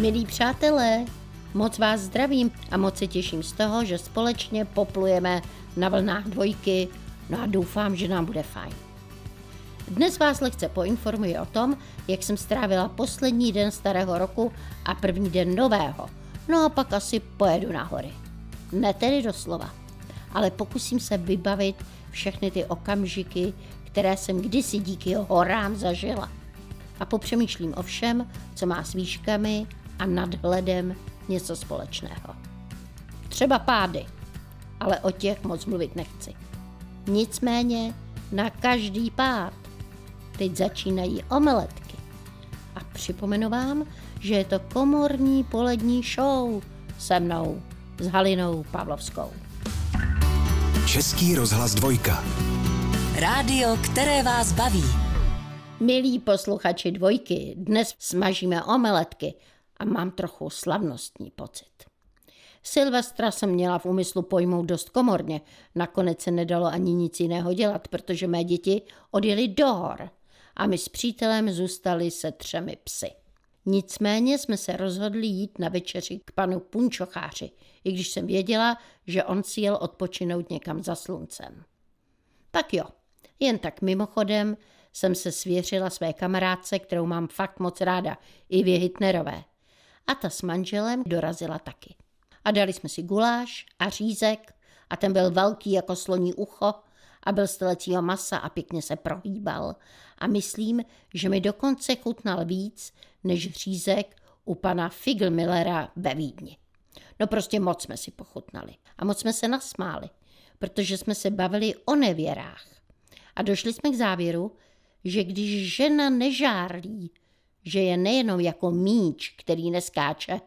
Milí přátelé, moc vás zdravím a moc se těším z toho, že společně poplujeme na vlnách dvojky, no a doufám, že nám bude fajn. Dnes vás lehce poinformuji o tom, jak jsem strávila poslední den starého roku a první den nového. No a pak asi pojedu na hory. Ne tedy doslova, ale pokusím se vybavit všechny ty okamžiky, které jsem kdysi díky horám zažila. A popřemýšlím o všem, co má s výškami a nadhledem něco společného. Třeba pády, ale o těch moc mluvit nechci. Nicméně na každý pád teď začínají omeletky. A připomenu vám, že je to komorní polední show se mnou, s Halinou Pavlovskou. Český rozhlas dvojka. Rádio, které vás baví. Milí posluchači dvojky, dnes smažíme omeletky a mám trochu slavnostní pocit. Silvestra jsem měla v úmyslu pojmout dost komorně, nakonec se nedalo ani nic jiného dělat, protože mé děti odjeli do hor a my s přítelem zůstali se třemi psy. Nicméně jsme se rozhodli jít na večeři k panu Punčocháři, i když jsem věděla, že on si jel odpočinout někam za sluncem. Tak jo, jen tak mimochodem jsem se svěřila své kamarádce, kterou mám fakt moc ráda, Ivě Hitnerové. A ta s manželem dorazila taky. A dali jsme si guláš a řízek a ten byl velký jako sloní ucho a byl z telecího masa a pěkně se prohýbal. A myslím, že mi dokonce chutnal víc než řízek u pana Figlmillera ve Vídni. No prostě moc jsme si pochutnali a moc jsme se nasmáli, protože jsme se bavili o nevěrách. A došli jsme k závěru, že když žena nežárlí, že je nejenom jako míč, který neskáče,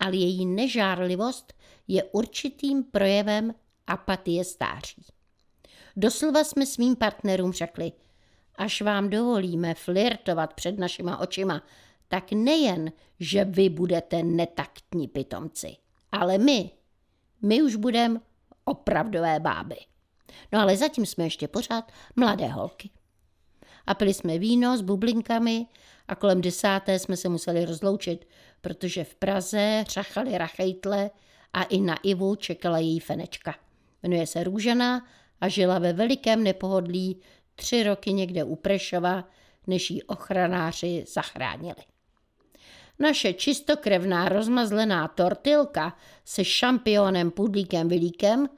ale její nežárlivost je určitým projevem apatie stáří. Doslova jsme svým partnerům řekli, až vám dovolíme flirtovat před našima očima, tak nejen, že vy budete netaktní pitomci, ale my, my už budeme opravdové báby. No ale zatím jsme ještě pořád mladé holky. A pili jsme víno s bublinkami a kolem desáté jsme se museli rozloučit, protože v Praze řachali rachejtle a i na Ivu čekala její fenečka. Jmenuje se Růžena a žila ve velikém nepohodlí tři roky někde u Prešova, než ji ochranáři zachránili. Naše čistokrevná rozmazlená tortilka se šampionem Pudlíkem Vilíkem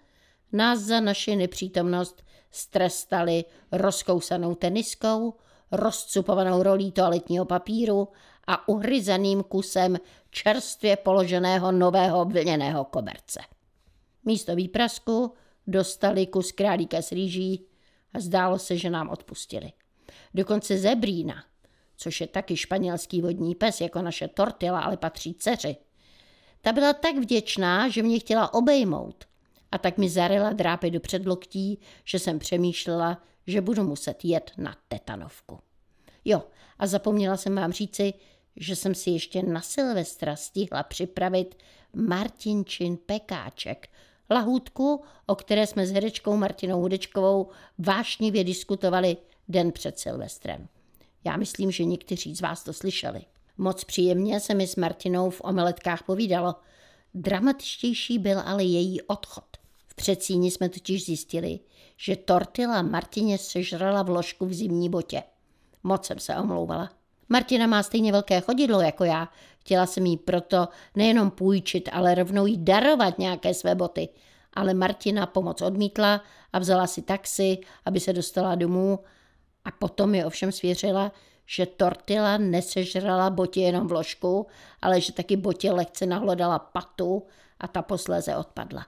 nás za naši nepřítomnost strestali rozkousanou teniskou, rozcupovanou rolí toaletního papíru a uhryzeným kusem čerstvě položeného nového vlněného koberce. Místo výprasku dostali kus králíka s rýží a zdálo se, že nám odpustili. Dokonce zebrína, což je taky španělský vodní pes jako naše tortila, ale patří dceři. Ta byla tak vděčná, že mě chtěla obejmout a tak mi zarila drápy do předloktí, že jsem přemýšlela, že budu muset jet na tetanovku. Jo, a zapomněla jsem vám říci, že jsem si ještě na Silvestra stihla připravit Martinčin pekáček, lahůdku, o které jsme s herečkou Martinou Hudečkovou vášnivě diskutovali den před Silvestrem. Já myslím, že někteří z vás to slyšeli. Moc příjemně se mi s Martinou v omeletkách povídalo. Dramatičtější byl ale její odchod. V předsíni jsme totiž zjistili, že tortila Martině sežrala vložku v zimní botě. Moc jsem se omlouvala. Martina má stejně velké chodidlo jako já. Chtěla jsem jí proto nejenom půjčit, ale rovnou jí darovat nějaké své boty. Ale Martina pomoc odmítla a vzala si taxi, aby se dostala domů a potom mi ovšem svěřila, že tortila nesežrala botě jenom vložku, ale že taky botě lehce nahlodala patu a ta posléze odpadla.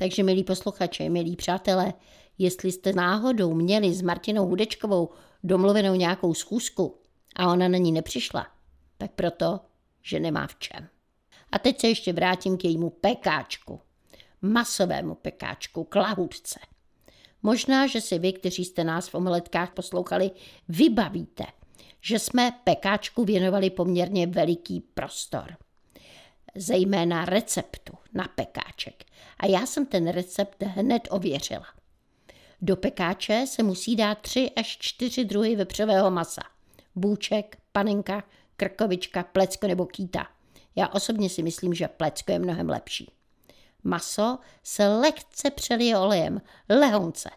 Takže milí posluchači, milí přátelé, jestli jste náhodou měli s Martinou Hudečkovou domluvenou nějakou schůzku a ona na ní nepřišla, tak proto, že nemá v čem. A teď se ještě vrátím k jejímu pekáčku. Masovému pekáčku, k. Možná, že si vy, kteří jste nás v omeletkách poslouchali, vybavíte, že jsme pekáčku věnovali poměrně veliký prostor. Zejména receptu na pekáček. A já jsem ten recept hned ověřila. Do pekáče se musí dát tři až čtyři druhy vepřového masa. Bůček, panenka, krkovička, plecko nebo kýta. Já osobně si myslím, že plecko je mnohem lepší. Maso se lehce přelije olejem, lehonce.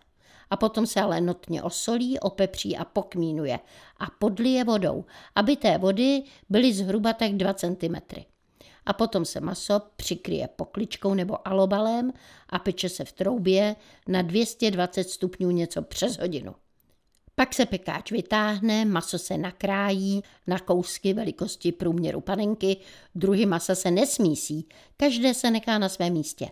A potom se ale notně osolí, opepří a pokmínuje a podlije vodou, aby té vody byly zhruba tak 2 cm. A potom se maso přikryje pokličkou nebo alobalem a peče se v troubě na 220 stupňů něco přes hodinu. Pak se pekáč vytáhne, maso se nakrájí na kousky velikosti průměru panenky, druhy masa se nesmísí, každé se nechá na svém místě.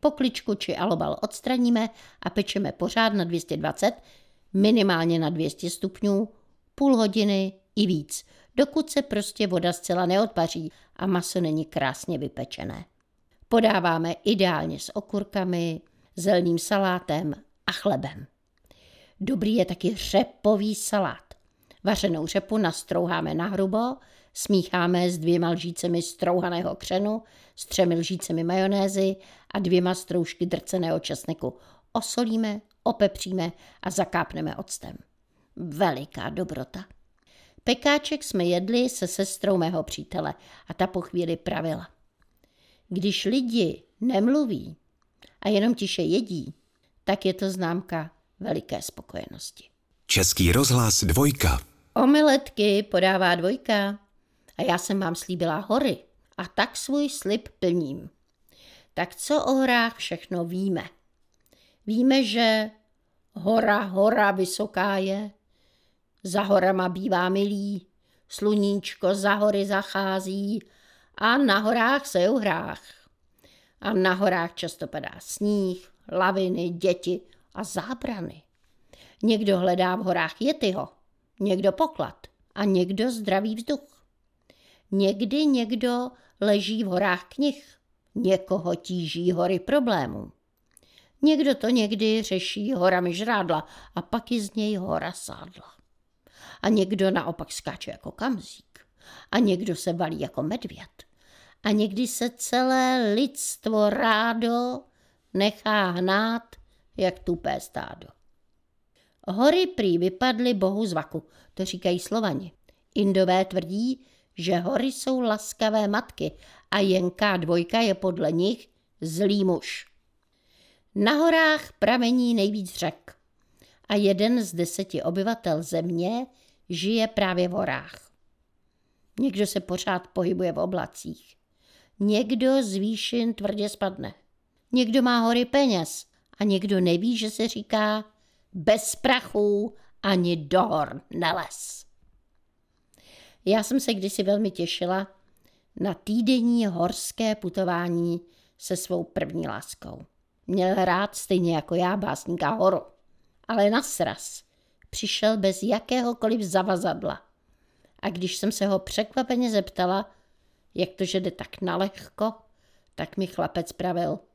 Pokličku či alobal odstraníme a pečeme pořád na 220, minimálně na 200 stupňů, půl hodiny i víc, dokud se prostě voda zcela neodpaří a maso není krásně vypečené. Podáváme ideálně s okurkami, zelným salátem a chlebem. Dobrý je taky řepový salát. Vařenou řepu nastrouháme na hrubo, smícháme s dvěma lžícemi strouhaného křenu, s třemi lžícemi majonézy a dvěma stroužky drceného česneku. Osolíme, opepříme a zakápneme octem. Veliká dobrota. Pekáček jsme jedli se sestrou mého přítele a ta po chvíli pravila. Když lidi nemluví a jenom tiše jedí, tak je to známka veliké spokojenosti. Český rozhlas dvojka. Omeletky podává dvojka a já jsem vám slíbila hory a tak svůj slib plním. Tak co o horách všechno víme? Víme, že hora, hora vysoká je, za horama bývá milý, sluníčko za hory zachází a na horách se hrách. A na horách často padá sníh, laviny, děti a zábrany. Někdo hledá v horách jetyho, někdo poklad a někdo zdravý vzduch. Někdy někdo leží v horách knih, někoho tíží hory problémů. Někdo to někdy řeší horami žrádla a pak je z něj hora sádla. A někdo naopak skáče jako kamzík. A někdo se valí jako medvěd. A někdy se celé lidstvo rádo nechá hnát jak tupé stádo. Hory prý vypadly bohu z vaku, to říkají slovani. Indové tvrdí, že hory jsou laskavé matky a jenká dvojka je podle nich zlý muž. Na horách pramení nejvíc řek a jeden z deseti obyvatel země žije právě v horách. Někdo se pořád pohybuje v oblacích. Někdo z výšin tvrdě spadne. Někdo má hory peněz a někdo neví, že se říká bez prachu ani do hor neles. Já jsem se kdysi velmi těšila na týdenní horské putování se svou první láskou. Měl rád stejně jako já básníka horu, ale na sraz přišel bez jakéhokoliv zavazadla. A když jsem se ho překvapeně zeptala, jak to, že jde tak nalehko, tak mi chlapec pravil –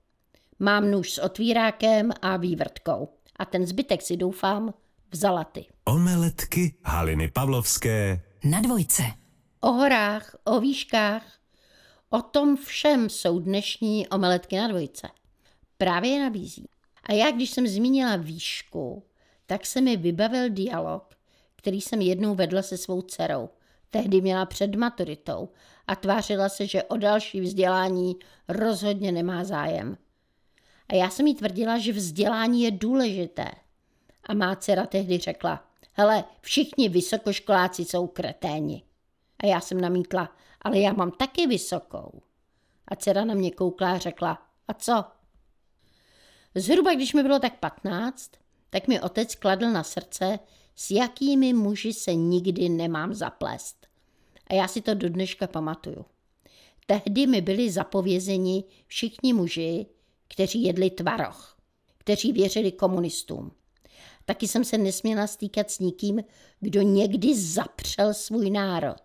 Mám nůž s otvírákem a vývrtkou. A ten zbytek si doufám vzala ty. Omeletky Haliny Pavlovské. Na dvojce. O horách, o výškách, o tom všem jsou dnešní omeletky na dvojce. Právě je nabízí. A já, když jsem zmínila výšku, tak se mi vybavil dialog, který jsem jednou vedla se svou dcerou. Tehdy měla před maturitou a tvářila se, že o další vzdělání rozhodně nemá zájem. A já jsem jí tvrdila, že vzdělání je důležité. A má dcera tehdy řekla, hele, všichni vysokoškoláci jsou kreténi. A já jsem namítla, ale já mám taky vysokou. A dcera na mě koukla a řekla, a co? Zhruba když mi bylo tak patnáct, tak mi otec kladl na srdce, s jakými muži se nikdy nemám zaplést. A já si to do dneška pamatuju. Tehdy mi byli zapovězeni všichni muži, kteří jedli tvaroh, kteří věřili komunistům. Taky jsem se nesměla stýkat s nikým, kdo někdy zapřel svůj národ.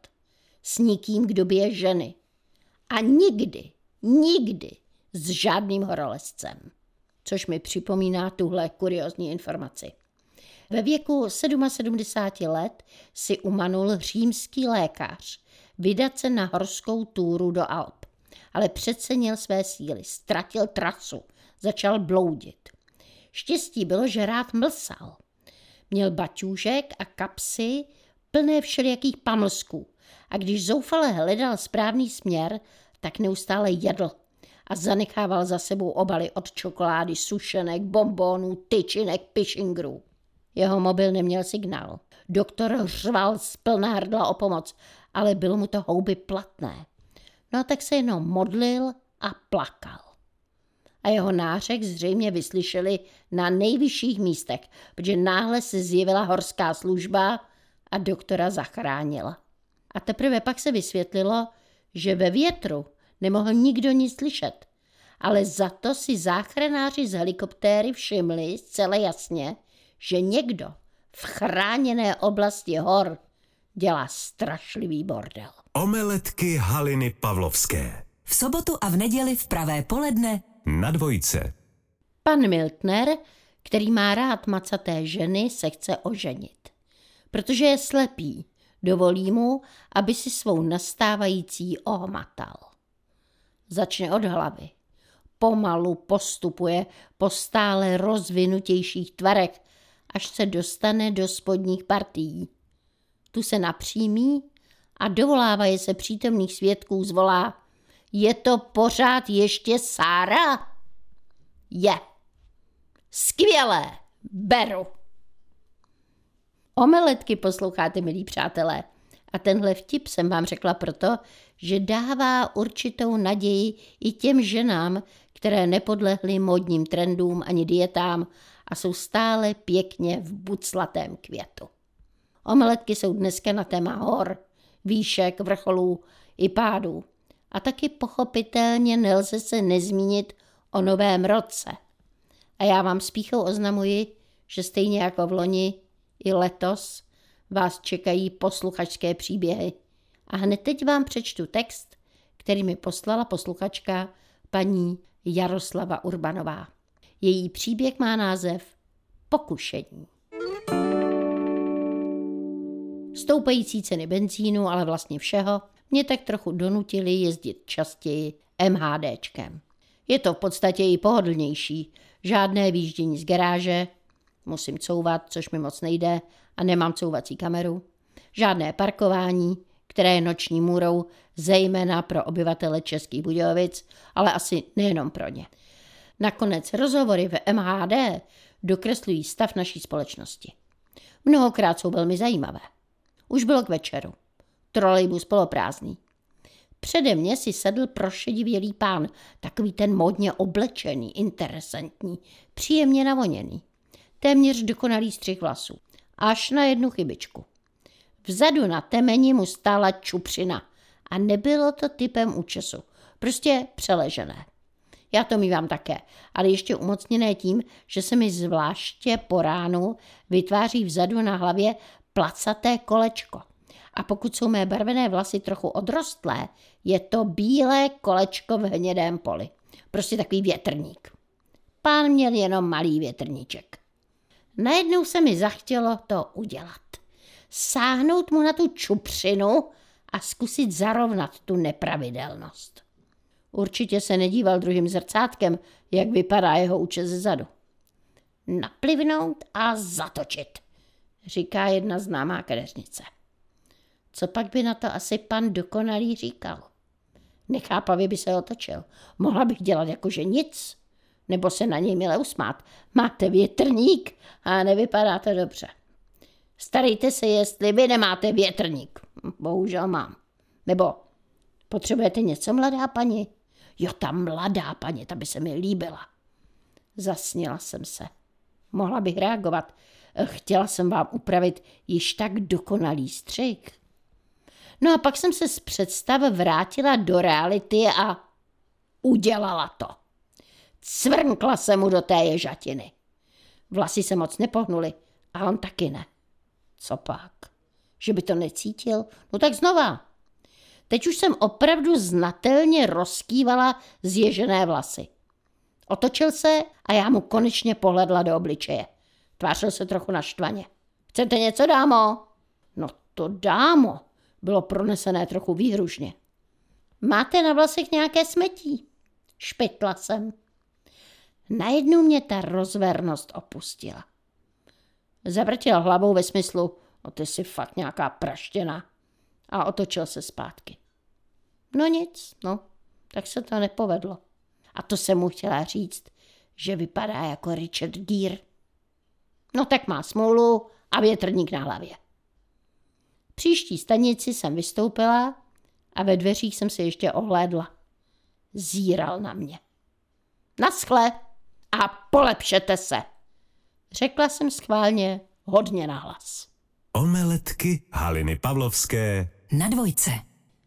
S nikým, kdo bije ženy. A nikdy, nikdy s žádným horolezcem. Což mi připomíná tuhle kuriozní informaci. Ve věku 77 let si umanul římský lékař vydat se na horskou túru do Alp ale přecenil své síly, ztratil trasu, začal bloudit. Štěstí bylo, že rád mlsal. Měl baťůžek a kapsy plné všelijakých pamlsků A když zoufale hledal správný směr, tak neustále jedl a zanechával za sebou obaly od čokolády, sušenek, bombónů, tyčinek, pišingrů. Jeho mobil neměl signál. Doktor řval z plná hrdla o pomoc, ale bylo mu to houby platné. No tak se jenom modlil a plakal. A jeho nářek zřejmě vyslyšeli na nejvyšších místech, protože náhle se zjevila horská služba a doktora zachránila. A teprve pak se vysvětlilo, že ve větru nemohl nikdo nic slyšet. Ale za to si záchranáři z helikoptéry všimli zcela jasně, že někdo v chráněné oblasti hor dělá strašlivý bordel. Omeletky Haliny Pavlovské. V sobotu a v neděli v pravé poledne Na dvojce. Pan Miltner, který má rád macaté ženy, se chce oženit. Protože je slepý, dovolí mu, aby si svou nastávající ohmatal. Začne od hlavy. Pomalu postupuje po stále rozvinutějších tvarech, až se dostane do spodních partií. Tu se napřímí a dovolávaje se přítomných svědků zvolá Je to pořád ještě Sára? Je. Skvělé, beru. Omeletky posloucháte, milí přátelé. A tenhle vtip jsem vám řekla proto, že dává určitou naději i těm ženám, které nepodlehly modním trendům ani dietám a jsou stále pěkně v buclatém květu. Omeletky jsou dneska na téma hor, výšek, vrcholů i pádů. A taky pochopitelně nelze se nezmínit o novém roce. A já vám spíchou oznamuji, že stejně jako v loni, i letos vás čekají posluchačské příběhy. A hned teď vám přečtu text, který mi poslala posluchačka paní Jaroslava Urbanová. Její příběh má název Pokušení. Stoupající ceny benzínu, ale vlastně všeho, mě tak trochu donutili jezdit častěji MHDčkem. Je to v podstatě i pohodlnější. Žádné výjíždění z garáže, musím couvat, což mi moc nejde a nemám couvací kameru. Žádné parkování, které je noční můrou, zejména pro obyvatele Českých Budějovic, ale asi nejenom pro ně. Nakonec rozhovory v MHD dokreslují stav naší společnosti. Mnohokrát jsou velmi zajímavé. Už bylo k večeru. Trolejbus poloprázdný. Přede mě si sedl prošedivělý pán, takový ten modně oblečený, interesantní, příjemně navoněný. Téměř dokonalý střih vlasů. Až na jednu chybičku. Vzadu na temeni mu stála čupřina a nebylo to typem účesu. Prostě přeležené. Já to mývám také, ale ještě umocněné tím, že se mi zvláště po ránu vytváří vzadu na hlavě placaté kolečko. A pokud jsou mé barvené vlasy trochu odrostlé, je to bílé kolečko v hnědém poli. Prostě takový větrník. Pán měl jenom malý větrníček. Najednou se mi zachtělo to udělat. Sáhnout mu na tu čupřinu a zkusit zarovnat tu nepravidelnost. Určitě se nedíval druhým zrcátkem, jak vypadá jeho účes zadu. Naplivnout a zatočit, říká jedna známá kadeřnice. Co pak by na to asi pan dokonalý říkal? Nechápavě by se otočil. Mohla bych dělat jakože nic. Nebo se na něj milé usmát. Máte větrník a nevypadá to dobře. Starejte se, jestli vy nemáte větrník. Bohužel mám. Nebo potřebujete něco, mladá paní? Jo, ta mladá paní, ta by se mi líbila. Zasnila jsem se. Mohla bych reagovat. Chtěla jsem vám upravit již tak dokonalý střih. No a pak jsem se z představ vrátila do reality a udělala to. Cvrnkla se mu do té ježatiny. Vlasy se moc nepohnuly a on taky ne. Co pak? Že by to necítil? No tak znova. Teď už jsem opravdu znatelně rozkývala zježené vlasy. Otočil se a já mu konečně pohledla do obličeje. Tvářil se trochu naštvaně. Chcete něco, dámo? No to dámo, bylo pronesené trochu výhružně. Máte na vlasech nějaké smetí? Špitla jsem. Najednou mě ta rozvernost opustila. Zavrtěl hlavou ve smyslu, no ty jsi fakt nějaká praštěna. a otočil se zpátky. No nic, no, tak se to nepovedlo. A to jsem mu chtěla říct, že vypadá jako Richard Gere. No tak má smůlu a větrník na hlavě. Příští stanici jsem vystoupila a ve dveřích jsem se ještě ohlédla. Zíral na mě. Naschle a polepšete se, řekla jsem schválně hodně nahlas. Omeletky Haliny Pavlovské Na dvojce.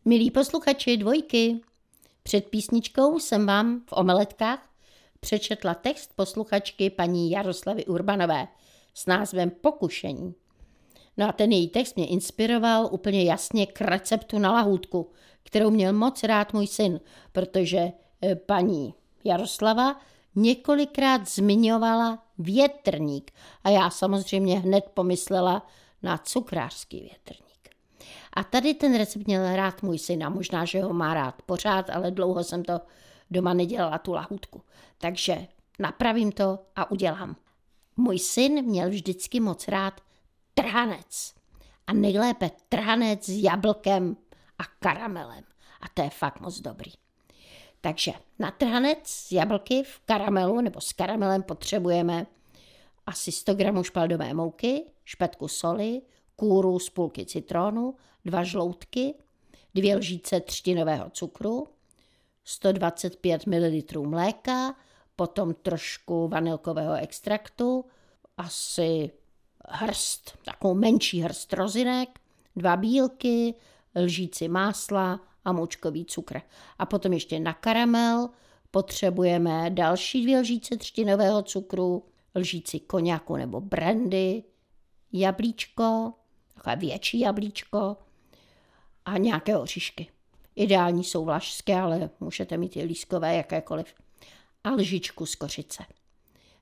Milí posluchači dvojky, před písničkou jsem vám v omeletkách přečetla text posluchačky paní Jaroslavy Urbanové s názvem Pokušení. No a ten její text mě inspiroval úplně jasně k receptu na lahůdku, kterou měl moc rád můj syn, protože eh, paní Jaroslava několikrát zmiňovala větrník a já samozřejmě hned pomyslela na cukrářský větrník. A tady ten recept měl rád můj syn a možná, že ho má rád pořád, ale dlouho jsem to doma nedělala tu lahůdku. Takže napravím to a udělám. Můj syn měl vždycky moc rád trhanec. A nejlépe trhanec s jablkem a karamelem. A to je fakt moc dobrý. Takže na trhanec s jablky v karamelu nebo s karamelem potřebujeme asi 100 gramů špaldové mouky, špetku soli, kůru z půlky citronu, dva žloutky, dvě lžíce třtinového cukru, 125 ml mléka, potom trošku vanilkového extraktu, asi hrst, takovou menší hrst rozinek, dva bílky, lžíci másla a moučkový cukr. A potom ještě na karamel potřebujeme další dvě lžíce třtinového cukru, lžíci koněku nebo brandy, jablíčko, takové větší jablíčko a nějaké oříšky. Ideální jsou vlašské, ale můžete mít i lískové, jakékoliv. A lžičku z kořice.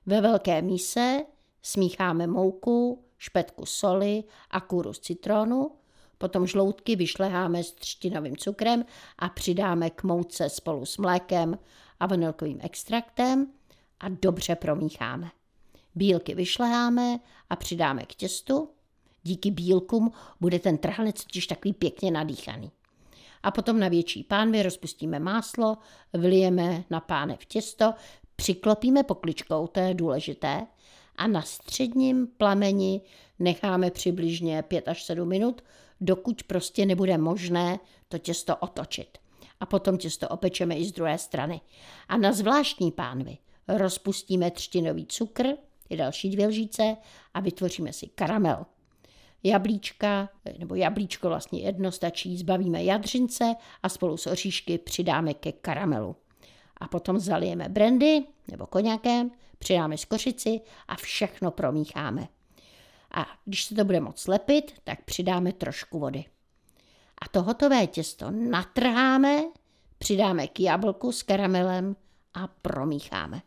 Ve velké míse smícháme mouku, špetku soli a kůru z citronu, potom žloutky vyšleháme s třtinovým cukrem a přidáme k mouce spolu s mlékem a vanilkovým extraktem a dobře promícháme. Bílky vyšleháme a přidáme k těstu. Díky bílkům bude ten trhanec totiž takový pěkně nadýchaný. A potom na větší pánvi rozpustíme máslo, vylijeme na pánev těsto, přiklopíme pokličkou, to je důležité, a na středním plameni necháme přibližně 5 až 7 minut, dokud prostě nebude možné to těsto otočit. A potom těsto opečeme i z druhé strany. A na zvláštní pánvi rozpustíme třtinový cukr, ty další dvě lžíce a vytvoříme si karamel. Jablíčka, nebo jablíčko vlastně jedno stačí, zbavíme jadřince a spolu s oříšky přidáme ke karamelu. A potom zalijeme brandy nebo koněkem, přidáme skořici a všechno promícháme. A když se to bude moc lepit, tak přidáme trošku vody. A to hotové těsto natrháme, přidáme k jablku s karamelem a promícháme.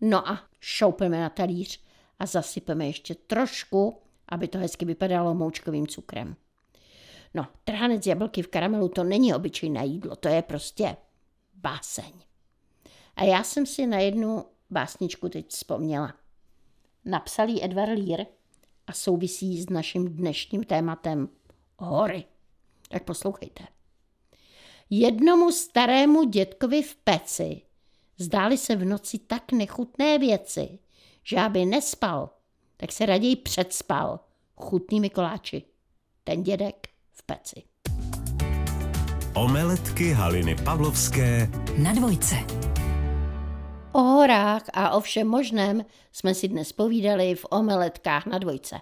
No a šoupeme na talíř a zasypeme ještě trošku, aby to hezky vypadalo moučkovým cukrem. No, trhanec jablky v karamelu to není obyčejné jídlo, to je prostě báseň. A já jsem si na jednu básničku teď vzpomněla. Napsal ji Edward Lear a souvisí s naším dnešním tématem hory. Tak poslouchejte. Jednomu starému dětkovi v peci zdály se v noci tak nechutné věci, že aby nespal, tak se raději předspal chutnými koláči. Ten dědek v peci. Omeletky Haliny Pavlovské Na dvojce. O horách a o všem možném jsme si dnes povídali v omeletkách na dvojce.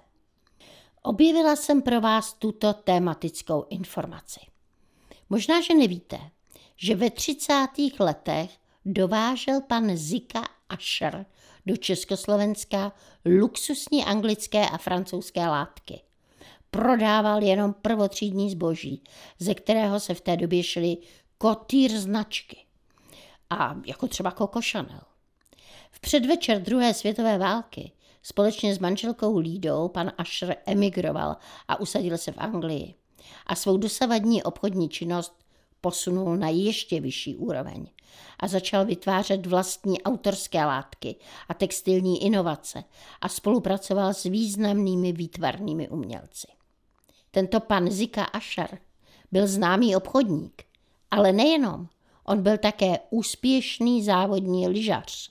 Objevila jsem pro vás tuto tematickou informaci. Možná, že nevíte, že ve 30. letech dovážel pan Zika Asher do Československa luxusní anglické a francouzské látky. Prodával jenom prvotřídní zboží, ze kterého se v té době šly kotýr značky. A jako třeba Coco Chanel. V předvečer druhé světové války společně s manželkou Lídou pan Asher emigroval a usadil se v Anglii. A svou dosavadní obchodní činnost posunul na ještě vyšší úroveň a začal vytvářet vlastní autorské látky a textilní inovace a spolupracoval s významnými výtvarnými umělci. Tento pan Zika Ašar byl známý obchodník. Ale nejenom, on byl také úspěšný závodní lyžař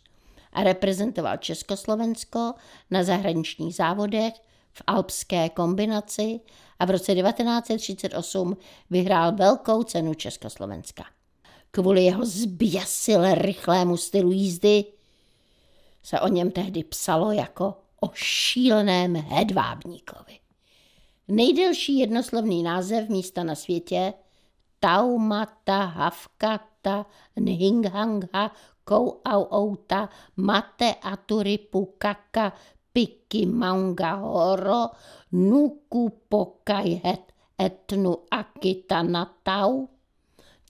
a reprezentoval Československo na zahraničních závodech v alpské kombinaci a v roce 1938 vyhrál velkou cenu Československa. Kvůli jeho zběsil rychlému stylu jízdy se o něm tehdy psalo jako o šíleném hedvábníkovi. Nejdelší jednoslovný název místa na světě Taumata Havkata Nhinghangha Kouauouta Mate Aturipu Kaka Piki Maunga Horo Nuku Pokajhet Etnu Akita Natau.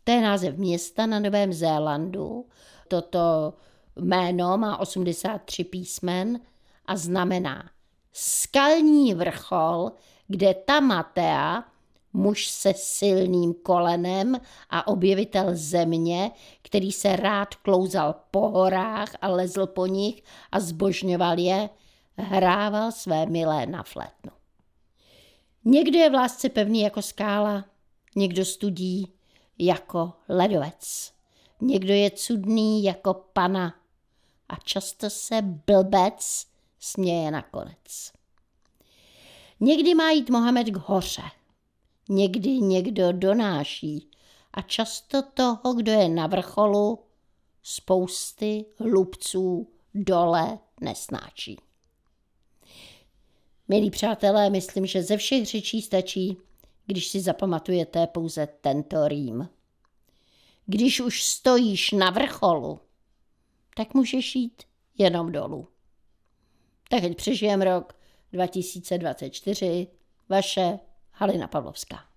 To je název města na Novém Zélandu. Toto jméno má 83 písmen a znamená skalní vrchol, kde Tamatea, muž se silným kolenem a objevitel země, který se rád klouzal po horách a lezl po nich a zbožňoval je, hrával své milé na flétnu. Někdo je v lásce pevný jako skála, někdo studí jako ledovec, někdo je cudný jako pana a často se blbec směje nakonec. Někdy má jít Mohamed k hoře, někdy někdo donáší a často toho, kdo je na vrcholu, spousty hlubců dole nesnáčí. Milí přátelé, myslím, že ze všech řečí stačí, když si zapamatujete pouze tento rým. Když už stojíš na vrcholu, tak můžeš jít jenom dolů. Tak ať přežijem rok 2024. Vaše Halina Pavlovská.